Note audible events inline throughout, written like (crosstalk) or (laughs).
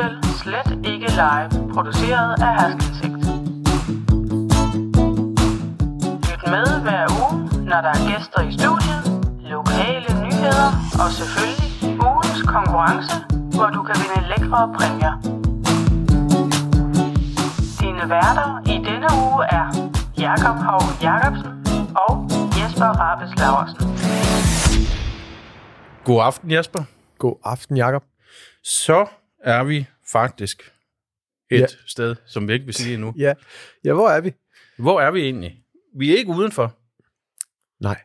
til Slet Ikke Live, produceret af Haskelsigt. Lyt med hver uge, når der er gæster i studiet, lokale nyheder og selvfølgelig ugens konkurrence, hvor du kan vinde lækre præmier. Dine værter i denne uge er Jakob Hov Jacobsen og Jesper Rabes Laversen. God aften, Jesper. God aften, Jakob. Så er vi faktisk et Ja. ja. sted, som vi ikke vil sige endnu. Ja, ja hvor er vi? Hvor er vi egentlig? Vi er ikke udenfor. Nej,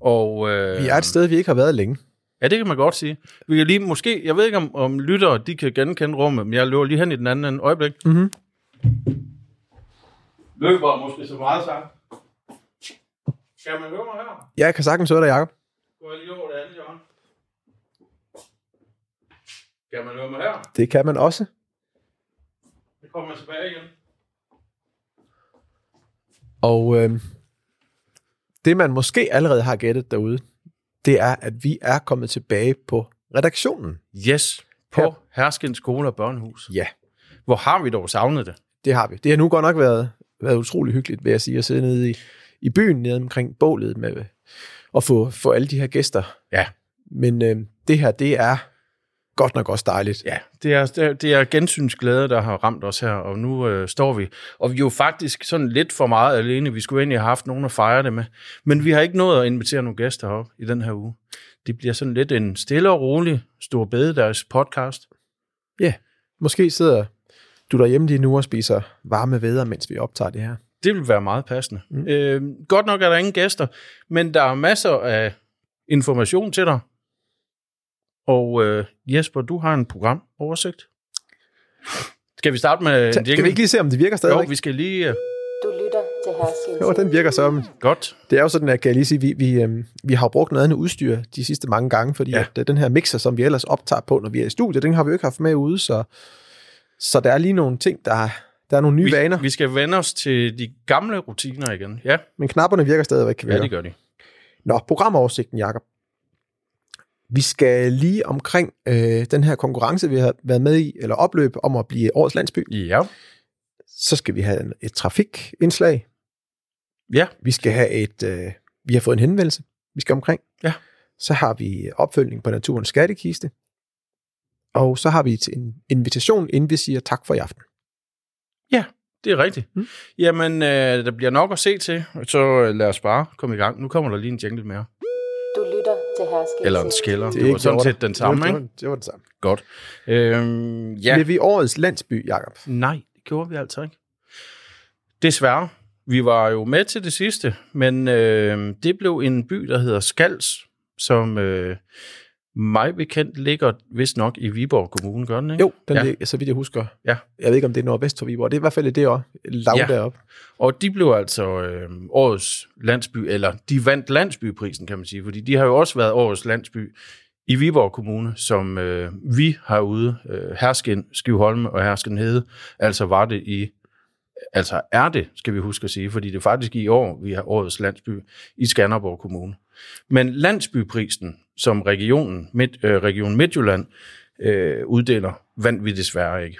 Og, øh, vi er et sted, vi ikke har været længe. Ja, det kan man godt sige. Vi kan lige måske, jeg ved ikke om, om lyttere, de kan genkende rummet, men jeg løber lige hen i den anden en øjeblik. Mhm. Løber måske så meget sang. Skal man høre mig her? Jeg kan sagtens høre dig, Jacob. Går jeg lige over det andet hjørne. Skal man høre mig her? Det kan man også. Det kommer tilbage igen. Og øh, det, man måske allerede har gættet derude, det er, at vi er kommet tilbage på redaktionen. Yes, på Her. Herskens Skole og Børnehus. Ja, Hvor har vi dog savnet det? det har vi. Det har nu godt nok været, været utrolig hyggeligt, vil jeg sige, at sidde nede i, i byen, nede omkring bålet, med at få, få alle de her gæster. Ja. Men øh, det her, det er godt nok også dejligt. Ja, det er, det er, gensynsglæde, der har ramt os her, og nu øh, står vi. Og vi er jo faktisk sådan lidt for meget alene. Vi skulle egentlig have haft nogen at fejre det med. Men vi har ikke nået at invitere nogle gæster op i den her uge. Det bliver sådan lidt en stille og rolig stor bededags podcast. Ja, måske sidder du derhjemme lige nu og spiser varme vædder, mens vi optager det her. Det vil være meget passende. Mm. Øh, godt nok er der ingen gæster, men der er masser af information til dig. Og øh, Jesper, du har en programoversigt. Skal vi starte med... Så, skal vi ikke lige se, om det virker Jo, stadigvæk? vi skal lige... Øh, Du lytter til Herskens. (laughs) Jo, den virker så. godt. Det er jo sådan, at kan jeg lige sige, vi, vi, øhm, vi har jo brugt noget andet udstyr de sidste mange gange, fordi Ja. at, øh, den her mixer, som vi ellers optager på, når vi er i studiet, den har vi jo ikke haft med ude, så, så der er lige nogle ting, der, der er nogle nye Vi, vaner, vi skal vende os til de gamle rutiner igen. Ja, men knapperne virker stadigvæk. Kan vi ja det gør de. Nå, programoversigten, Jakob. Vi skal lige omkring øh, den her konkurrence, vi har været med i, eller opløb om at blive årets landsby. Ja. Så skal vi have et trafikindslag. Ja. Vi skal have et, øh, vi har fået en henvendelse, vi skal omkring. Ja. Så har vi opfølgning på Naturens Skattekiste. Og så har vi en invitation, inden vi siger tak for i aften. Det er rigtigt. Mm. Mm. Jamen, øh, der bliver nok at se til, så øh, lad os bare komme i gang. Nu kommer der lige en jingle mere. Eller en skiller. Det, det var sådan set den samme, det var, ikke? det var, det samme. Godt. Øhm, ja. Bliver vi årets landsby, Jakob? Nej, det gjorde vi altså ikke. Desværre. Vi var jo med til det sidste, men øh, det blev en by, der hedder Skals, som øh, mig bekendt ligger vist nok i Viborg Kommune, gør den ikke? Jo, den Ja. ja. så vidt jeg husker. Ja. Jeg ved ikke, om det er nordvest for Viborg. Det er i hvert fald det også. Lav Ja. ja. deroppe. Og de blev altså øh, årets landsby, eller de vandt landsbyprisen, kan man sige, fordi de har jo også været årets landsby i Viborg Kommune, som øh, vi har ude, øh, Hersken, Skivholme og Hersken Hede, altså var det i, altså er det, skal vi huske at sige, fordi det er faktisk i år, vi har årets landsby i Skanderborg Kommune. Men landsbyprisen, som regionen, Midt, øh, Region Midtjylland øh, uddeler, vandt vi desværre ikke.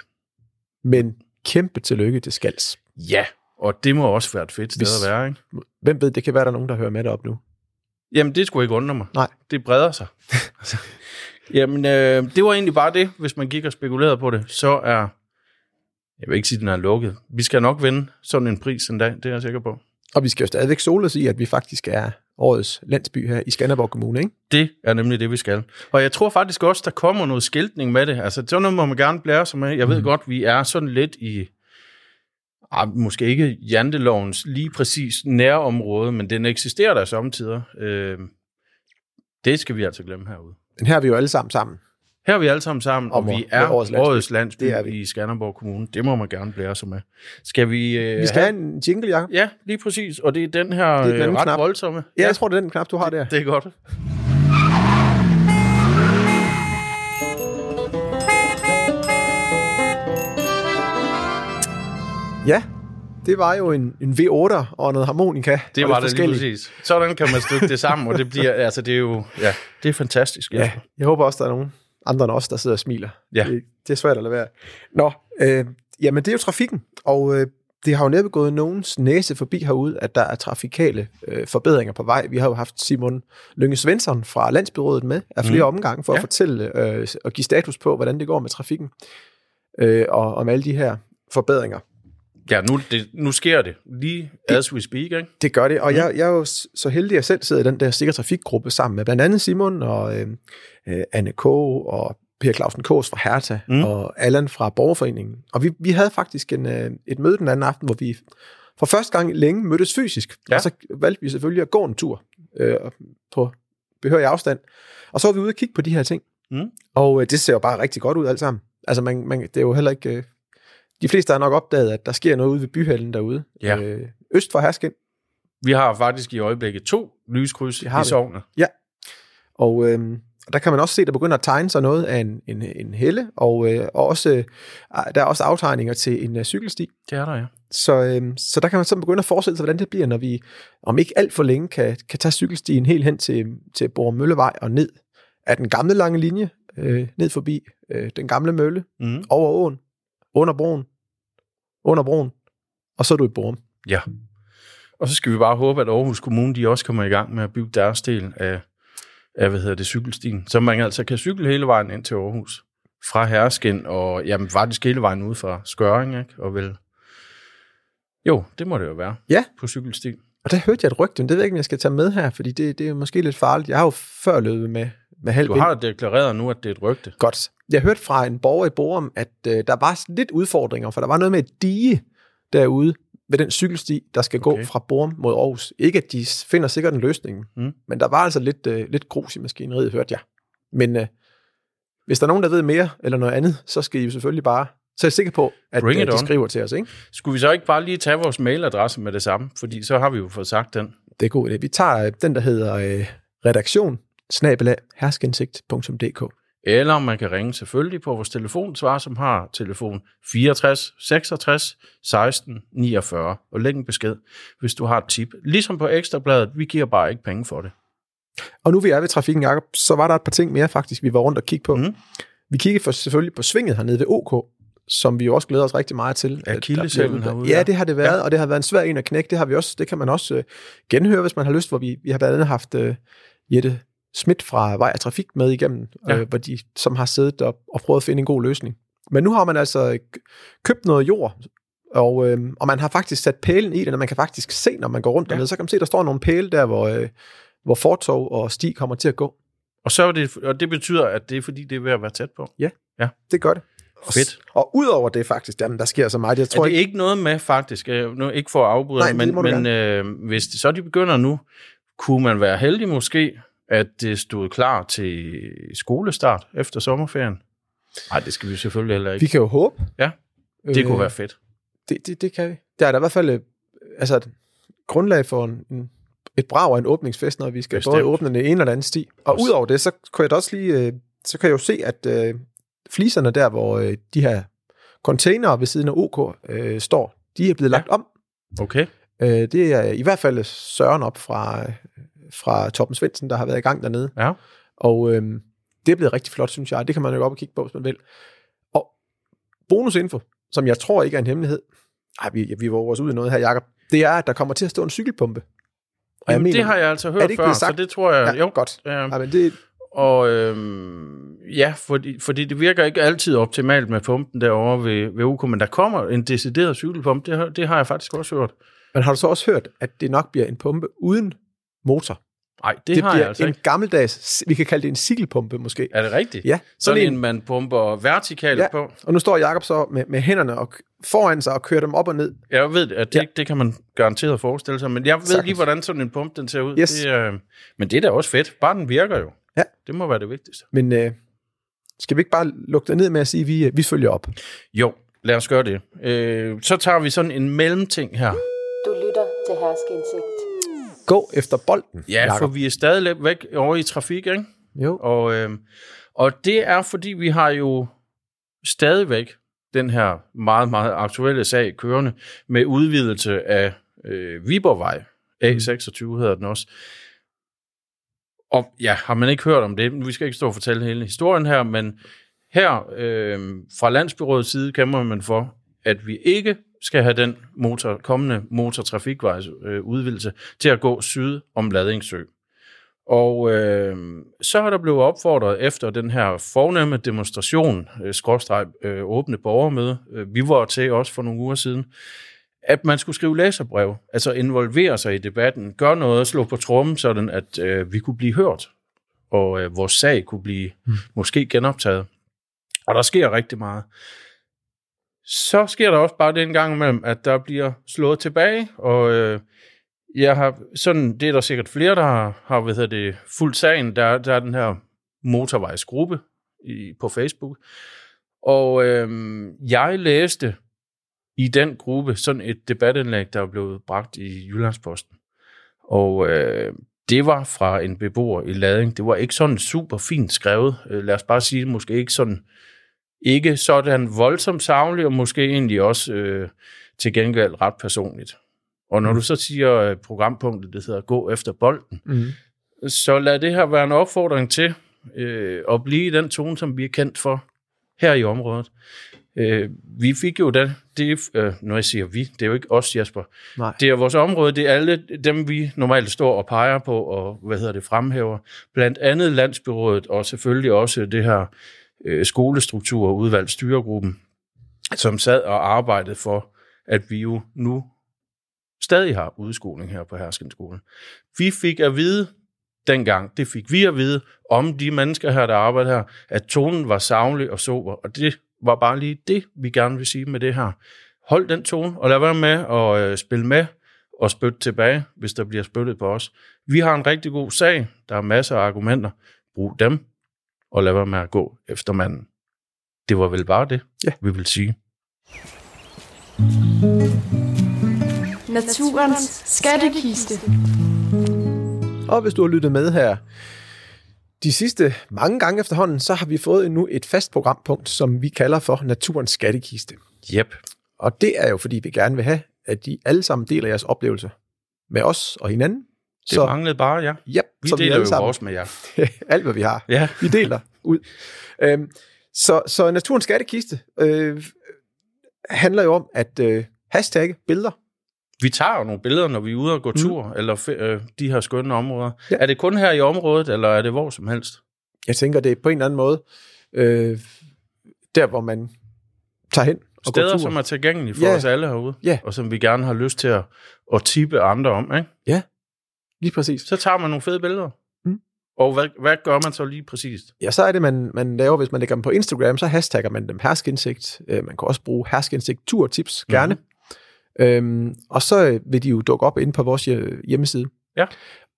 Men kæmpe tillykke til Skals. Ja, og det må også være et fedt sted Hvis- at være, ikke? Hvem ved, det kan være, der er nogen, der hører med derop nu. Jamen, det skulle ikke undre mig. Nej. Det breder sig. (laughs) Jamen, øh, det var egentlig bare det, hvis man gik og spekulerede på det. Så er, jeg vil ikke sige, at den er lukket. Vi skal nok vinde sådan en pris en dag, det er jeg sikker på. Og vi skal jo stadigvæk sole os i, at vi faktisk er årets landsby her i Skanderborg Kommune, ikke? Det er nemlig det, vi skal. Og jeg tror faktisk også, der kommer noget skiltning med det. Altså, sådan noget må man gerne blære sig med. Jeg ved Mhm. godt, vi er sådan lidt i, ah, måske ikke jantelovens lige præcis nærområde, men den eksisterer der samtidig. Øh, det skal vi altså glemme herude. Men her er vi jo alle sammen sammen. Her er vi alle sammen sammen, og Om vi er årets landsby, årets landsby Det er vi. i Skanderborg Kommune. Det må man gerne blære sig med. Skal vi... Øh, Vi skal have en jingle, Jacob. Ja, lige præcis. Og det er den her Det er den øh, ret knap. voldsomme. Ja, jeg tror, det er den knap, du har der. det er godt. Ja, det var jo en, en V8 og noget harmonika. Det og var lidt det lige præcis. Sådan kan man stykke det sammen, og det bliver, (laughs) altså det er jo, ja, det er fantastisk. Ja, Jesper. jeg håber også, der er nogen, andre end os, der sidder og smiler. Ja. Det, det er svært at lade være. Nå, øh, jamen det er jo trafikken, og øh, det har jo næppe gået nogens næse forbi herude, at der er trafikale øh, forbedringer på vej. Vi har jo haft Simon Lønge Svensson fra Landsbyrådet med af flere mm. omgange for ja. At fortælle øh, og give status på, hvordan det går med trafikken øh, og om alle de her forbedringer. Ja, nu, det, nu sker det. Lige as we speak, ikke? Det gør det, og mm. jeg, jeg er jo så heldig, at jeg selv sidder i den der sikker trafikgruppe sammen med blandt andet Simon og øh, øh, Anne K. og Per Clausen Kås fra Herta mm. Og Allan fra Borgerforeningen. Og vi, vi havde faktisk en, øh, et møde den anden aften, hvor vi for første gang længe mødtes fysisk. Ja. Og så valgte vi selvfølgelig at gå en tur øh, på behørig afstand. Og så var vi ude og kigge på de her ting. Mm. Og øh, det ser jo bare rigtig godt ud alt sammen. Altså, man, man, det er jo heller ikke... Øh, de fleste har nok opdaget, at der sker noget ude ved byhallen derude. Ja. Øh, øst for Hersken. Vi har faktisk i øjeblikket to lyskryds Det har i sovnet. Og øh, der kan man også se, der begynder at tegne sig noget af en, en, en helle, og, øh, og også, øh, der er også aftegninger til en øh, cykelsti. Det er der, ja. Så, øh, så der kan man så begynde at forestille sig, hvordan det bliver, når vi om ikke alt for længe kan, kan tage cykelstien helt hen til, til Borg Møllevej og ned af den gamle lange linje, øh, ned forbi øh, den gamle mølle, Mm. over åen, under broen, under broen, og så er du i Borum. Ja. Og så skal vi bare håbe, at Aarhus Kommune de også kommer i gang med at bygge deres del af, af hvad hedder det, cykelstien. Så man altså kan cykle hele vejen ind til Aarhus. Fra Herskind og jamen, faktisk hele vejen ud fra Skøring, ikke? Og vel... Jo, det må det jo være. Ja. På cykelsti. Og der hørte jeg et rygte, men det ved jeg ikke, om jeg skal tage med her, fordi det, det er måske lidt farligt. Jeg har jo før løbet med, med halv Du har deklareret nu, at det er et rygte. Godt. Jeg hørte fra en borger i Borum, at øh, der var lidt udfordringer, for der var noget med et dige derude ved den cykelsti, der skal okay. Gå fra Borum mod Aarhus. Ikke at de finder sikkert en løsning, Mm. men der var altså lidt, øh, lidt grus i maskineriet, hørte jeg. Men øh, hvis der er nogen, der ved mere eller noget andet, så skal I jo selvfølgelig bare så er jeg sikker på, at Bring øh, de on. skriver til os. Ikke? Skulle vi så ikke bare lige tage vores mailadresse med det samme? Fordi så har vi jo fået sagt den. Det er god idé. Vi tager øh, den, der hedder øh, redaktion, snabelag, herskindsigt.dk. Eller man kan ringe selvfølgelig på vores telefonsvar, som har telefon 64 66 16 49, og læg en besked, hvis du har et tip. Ligesom på Ekstrabladet, vi giver bare ikke penge for det. Og nu vi er ved trafikken, Jacob, så var der et par ting mere faktisk, vi var rundt og kigge på. Mm. Vi kiggede for, selvfølgelig på svinget hernede ved OK, som vi jo også glæder os rigtig meget til. der bliver- herude, Ja, det har det været. Ja. og det har været en svær en at knække. Det, har vi også, det kan man også øh, genhøre, hvis man har lyst, hvor vi, vi har blandt andet haft øh, Jette Schmidt fra Vej og Trafik med igennem, ja. Ja. øh, hvor de, som har siddet og, og prøvet at finde en god løsning. Men nu har man altså købt noget jord, og, øh, og man har faktisk sat pælen i den, og man kan faktisk se, når man går rundt ja. Ja. dernede, så kan man se, der står nogle pæle der, hvor, øh, hvor fortov og sti kommer til at gå. Og, så er det, og det betyder, at det er fordi, det er ved at være tæt på. Det gør det. Og, Fedt. Og udover det faktisk, jamen, der sker så meget. Jeg tror er det ikke, ikke noget med faktisk, øh, nu ikke for at afbryde, Nej, men, men øh, hvis det, så de begynder nu, kunne man være heldig måske, at det stod klar til skolestart efter sommerferien? Nej, det skal vi selvfølgelig heller ikke. vi kan jo håbe. Ja, Det kunne være fedt. Det, det, det kan vi. Der er der i hvert fald øh, altså et grundlag for en, en, et brag af en åbningsfest, når vi skal Bestemt. både åbne den ene eller den anden sti. Og udover det, så kan jeg da også lige, øh, så kan jeg jo se, at øh, fliserne der, hvor øh, de her containere ved siden af OK øh, står, de er blevet Ja. lagt om. Okay. Øh, det er i hvert fald Søren op fra, øh, fra Torben Svendsen, der har været i gang dernede. Ja. Og øh, det er blevet rigtig flot, synes jeg. Det kan man jo gå op og kigge på, hvis man vil. Og bonusinfo, som jeg tror ikke er en hemmelighed. Ej, vi, vi våger os ud i noget her, Jacob. Det er, at der kommer til at stå en cykelpumpe. Og Jamen, det har jeg altså er hørt det ikke før, blevet så sagt? det tror jeg... Ja, jo, godt. Ja, Ja, men det, og øhm, ja, fordi, fordi det virker ikke altid optimalt med pumpen derovre ved, ved UK, men der kommer en decideret cykelpumpe, det, har- det har jeg faktisk også hørt. men har du så også hørt, at det nok bliver en pumpe uden motor? Nej, det, Det, har bliver jeg altså en ikke. gammeldags, vi kan kalde det en cykelpumpe måske. Er det rigtigt? Ja, Sådan en, man pumper vertikalt Ja. på. Og nu står Jacob så med, med hænderne og foran sig og kører dem op og ned. Jeg ved, at det, Ja. det kan man garanteret forestille sig, men jeg ved Sagtens. lige, hvordan sådan en pumpe den ser ud. Yes. Det, øh, men det er da også fedt. Bare den virker jo. Ja. Det må være det vigtigste. Men øh, skal vi ikke bare lukke det ned med at sige, at vi, øh, vi følger op? Jo, lad os gøre det. Øh, så tager vi sådan en mellemting her. Du lytter til Herskindsigt. Gå efter bolden, Ja, Jacob. for vi er stadig lidt væk over i trafik, ikke? Jo. Og, øh, og det er, fordi vi har jo stadigvæk den her meget, meget aktuelle sag kørende med udvidelse af øh, Viborgvej. A26 hedder den også. Og ja, har man ikke hørt om det, vi skal ikke stå og fortælle hele historien her, men her øh, fra Landsbyrådets side kæmper man for, at vi ikke skal have den motor, kommende motortrafikvejs øh, udvidelse til at gå syd om Ladingsø. Og øh, så har der blevet opfordret efter den her fornemme demonstration, øh, skråstreg øh, åbne borgermøde, øh, vi var til også for nogle uger siden, at man skulle skrive læserbrev, altså involvere sig i debatten, gøre noget, slå på trummen, sådan at øh, vi kunne blive hørt, og øh, vores sag kunne blive mm. måske genoptaget. Og der sker rigtig meget. Så sker der også bare den gang imellem, at der bliver slået tilbage, og øh, jeg har sådan, det er der sikkert flere, der har, har hvad hedder det, fuldt sagen. Der, der er den her motorvejsgruppe i, på Facebook. Og øh, jeg læste i den gruppe sådan et debatindlæg, der er blevet bragt i Jyllandsposten. Og øh, det var fra en beboer i Lading. Det var ikke sådan super fint skrevet. Øh, lad os bare sige, måske ikke sådan, ikke sådan voldsomt savligt, og måske egentlig også øh, til gengæld ret personligt. Og når du så siger øh, programpunktet, det hedder Gå efter bolden, Mm. så lad det her være en opfordring til øh, at blive i den tone, som vi er kendt for her i området. Øh, vi fik jo den, det, øh, når jeg siger vi, det er jo ikke os, Jesper. Nej. Det er vores område, det er alle dem, vi normalt står og peger på, og hvad hedder det, fremhæver. Blandt andet Landsbyrådet, og selvfølgelig også det her øh, skolestruktur- og udvalgt styregruppen, som sad og arbejdede for, at vi jo nu stadig har udskoling her på Herskenskolen. Vi fik at vide dengang, det fik vi at vide om de mennesker her, der arbejder her, at tonen var savlig og sober, og det var bare lige det, vi gerne vil sige med det her. Hold den tone, og lad være med at øh, spille med og spytte tilbage, hvis der bliver spyttet på os. Vi har en rigtig god sag, der er masser af argumenter. Brug dem, og lad være med at gå efter manden. Det var vel bare det, Ja. vi vil sige. Naturens skattekiste. Og hvis du har lyttet med her de sidste mange gange efterhånden, så har vi fået nu et fast programpunkt, som vi kalder for Naturens Skattekiste. Yep. Og det er jo, fordi vi gerne vil have, at de alle sammen deler jeres oplevelser med os og hinanden. Det så, manglede bare, ja. ja, Vi så deler alle jo sammen, vores med jer. (laughs) alt, hvad vi har. Ja. Vi deler ud. Øhm, så, så Naturens Skattekiste øh, handler jo om at øh, hashtagge billeder. Vi tager jo nogle billeder, når vi er ude og gå tur, mm. eller fe- øh, de her skønne områder. Ja. Ja. Er det kun her i området, eller er det hvor som helst? Jeg tænker, det er på en eller anden måde øh, der, hvor man tager hen og Steder, går tur. som er tilgængelige for Ja. ja. os alle herude, Ja. og som vi gerne har lyst til at, at tippe andre om. Ikke? Lige præcis. Så tager man nogle fede billeder. Mm. Og hvad, hvad gør man så lige præcist? Ja, så er det, man, man laver, hvis man lægger dem på Instagram, så hashtagger man dem herskindsigt. Øh, man kan også bruge herskindsigt turtips, gerne. Mm-hmm. Øhm, og så øh, vil de jo dukke op inde på vores øh, hjemmeside. Ja.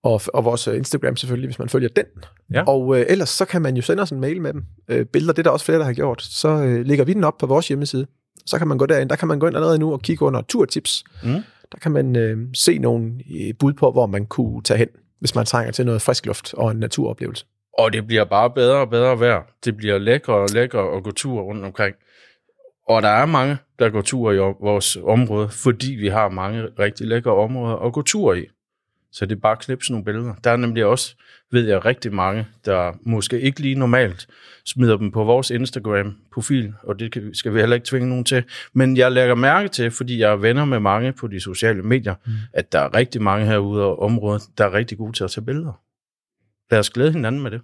Og, og vores øh, Instagram selvfølgelig, hvis man følger den. Ja. Og øh, ellers så kan man jo sende os en mail med dem. Øh, billeder, det er der også flere, der har gjort. Så øh, lægger vi den op på vores hjemmeside. Så kan man gå derind. Der kan man gå ind allerede nu og kigge under turtips. Mm. Der kan man øh, se nogle øh, bud på, hvor man kunne tage hen, hvis man trænger til noget frisk luft og en naturoplevelse. Og det bliver bare bedre og bedre vejr. Det bliver lækre og lækre at gå tur rundt omkring. Og der er mange, der går tur i vores område, fordi vi har mange rigtig lækre områder at gå tur i. Så det er bare at knipse nogle billeder. Der er nemlig også, ved jeg, rigtig mange, der måske ikke lige normalt smider dem på vores Instagram-profil, og det skal vi heller ikke tvinge nogen til. Men jeg lægger mærke til, fordi jeg er venner med mange på de sociale medier, mm. at der er rigtig mange herude af området, der er rigtig gode til at tage billeder. Lad os glæde hinanden med det.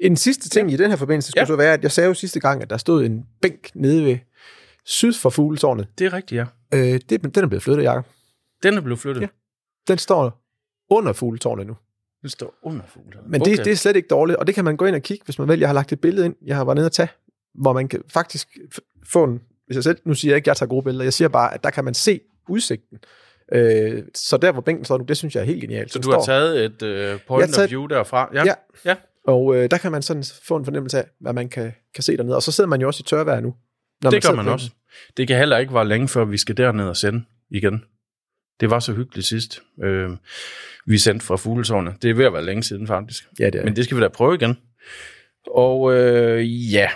En sidste ting ja. i den her forbindelse skulle ja. Ja. så være, at jeg sagde jo sidste gang, at der stod en bænk nede ved syd for Fugletårnet. Det er rigtigt, ja. Øh, det, den er blevet flyttet, Jacob. Den er blevet flyttet. Ja. Den står under Fugletårnet nu. Den står under fuglen. Men okay. det, det er slet ikke dårligt, og det kan man gå ind og kigge, hvis man vil. Jeg har lagt et billede ind, jeg har været nede og tage, hvor man kan faktisk få en, hvis jeg selv, nu siger jeg ikke, at jeg tager gode billeder, jeg siger bare, at der kan man se udsigten. Øh, så der, hvor bænken står nu, det synes jeg er helt genialt. Så du har står- taget et uh, point taget- of view derfra? Ja. Ja. ja. Og øh, der kan man sådan få en fornemmelse af, hvad man kan, kan se dernede. Og så sidder man jo også i tørvejr nu. Når Det gør sidder man også. Det kan heller ikke være længe, før vi skal derned og sende igen. Det var så hyggeligt sidst. Øh, vi sendte fra Fugletårnet. Det er ved at være længe siden, faktisk. Ja, det er. Men det skal vi da prøve igen. Og øh, ja,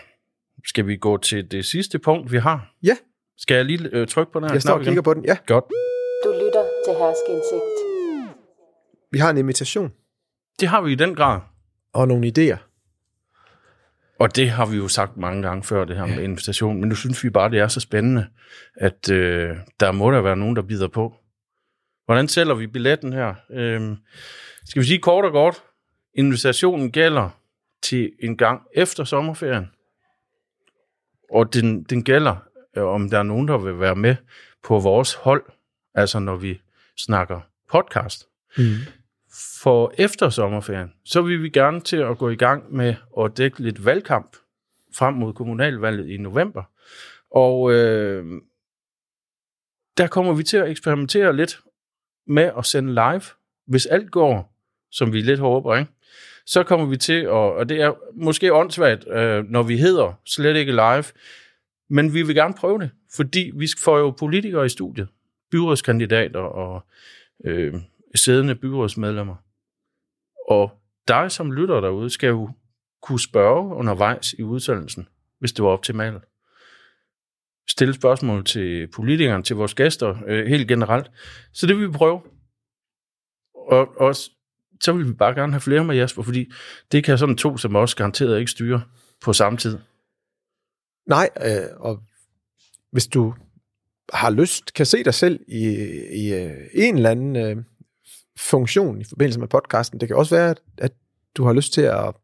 skal vi gå til det sidste punkt, vi har? Ja. Skal jeg lige øh, trykke på den her jeg står og kigger igen? på den. Ja, Godt. Du lytter til Herskindsigt. vi har en invitation Det har vi i den grad. Og nogle idéer. Og det har vi jo sagt mange gange før, det her med invitation. Men nu synes vi bare, det er så spændende, at øh, der må der være nogen, der bider på. Hvordan sælger vi billetten her? Øh, skal vi sige kort og godt, invitationen gælder til en gang efter sommerferien. Og den, den gælder, øh, om der er nogen, der vil være med på vores hold, altså når vi snakker podcast. Mm. For efter sommerferien, så vil vi gerne til at gå i gang med at dække lidt valgkamp frem mod kommunalvalget i november. Og øh, der kommer vi til at eksperimentere lidt med at sende live. Hvis alt går, som vi lidt håber, ikke? så kommer vi til, at, og det er måske åndssvagt, øh, når vi hedder slet ikke live, men vi vil gerne prøve det, fordi vi får jo politikere i studiet, byrådskandidater og øh, siddende byrådsmedlemmer. Og dig som lytter derude, skal jo kunne spørge undervejs i udsendelsen, hvis det var optimalt. Stille spørgsmål til politikerne, til vores gæster, øh, helt generelt. Så det vil vi prøve. Og, og så vil vi bare gerne have flere med Jasper, fordi det kan sådan to som os garanteret ikke styre på samme tid. Nej, øh, og hvis du har lyst, kan se dig selv i, i øh, en eller anden øh, funktion i forbindelse med podcasten. Det kan også være, at, at du har lyst til at,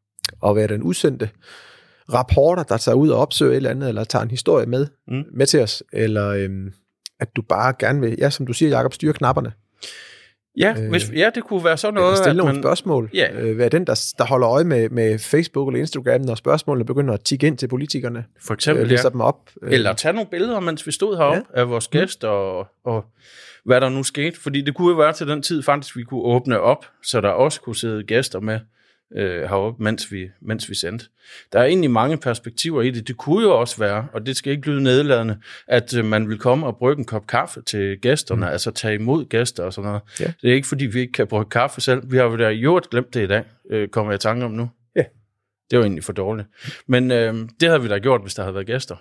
at være den udsendte rapporter, der tager ud og opsøger et eller andet, eller tager en historie med, Mm. mm. med til os, eller øhm, at du bare gerne vil, ja, som du siger, Jacob, styre knapperne. Ja, Øh, øh, hvis, ja det kunne være sådan Noget, stille at nogle man, spørgsmål. Ja. Øh, være den, der, der holder øje med, med Facebook eller Instagram, når spørgsmålene begynder at tikke ind til politikerne. for Øh, eksempel, læser ja, dem op. Øh, eller tage nogle billeder, mens vi stod heroppe ja. af vores gæster, og, og hvad der nu skete. Fordi det kunne jo være til den tid faktisk, vi kunne åbne op, så der også kunne sidde gæster med øh, heroppe, mens vi, mens vi sendte. Der er egentlig mange perspektiver i det. Det kunne jo også være, og det skal ikke lyde nedladende, at øh, man vil komme og brygge en kop kaffe til gæsterne, mm. altså tage imod gæster og sådan noget. Ja. Det er ikke, fordi vi ikke kan brygge kaffe selv. Vi har jo da i øvrigt glemt det i dag, øh, kommer jeg i tanke om nu. Ja. Det var egentlig for dårligt. Men øh, det havde vi da gjort, hvis der havde været gæster.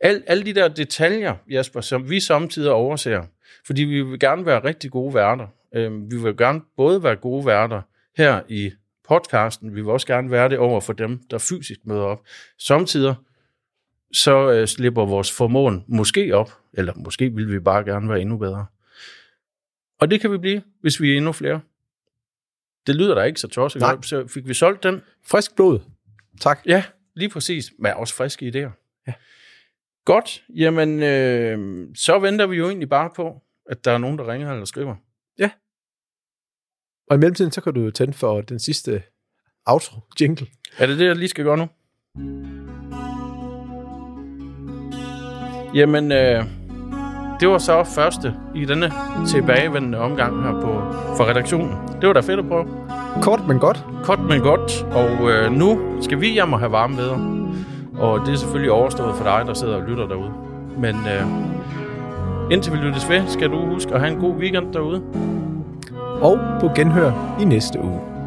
Al, alle de der detaljer, Jasper, som vi samtidig overser, fordi vi vil gerne være rigtig gode værter. Øh, vi vil gerne både være gode værter her i podcasten, vi vil også gerne være det over for dem, der fysisk møder op. Samtidig så øh, slipper vores formåen måske op, eller måske vil vi bare gerne være endnu bedre. Og det kan vi blive, hvis vi er endnu flere. Det lyder da ikke så tosset. Nej. Så fik vi solgt den? Frisk blod. Tak. Ja, lige præcis. Men også friske idéer. Ja. Godt. Jamen, øh, så venter vi jo egentlig bare på, at der er nogen, der ringer eller skriver. Og i mellemtiden, så kan du jo tænde for den sidste outro jingle. Er det det, jeg lige skal gøre nu? Jamen, øh, det var så første i denne tilbagevendende omgang her på, for redaktionen. Det var da fedt at prøve. Kort, men godt. Kort, men godt. Og øh, nu skal vi hjem og have varme bedre. Og det er selvfølgelig overstået for dig, der sidder og lytter derude. Men øh, indtil vi lyttes ved, skal du huske at have en god weekend derude. Og på genhør i næste uge.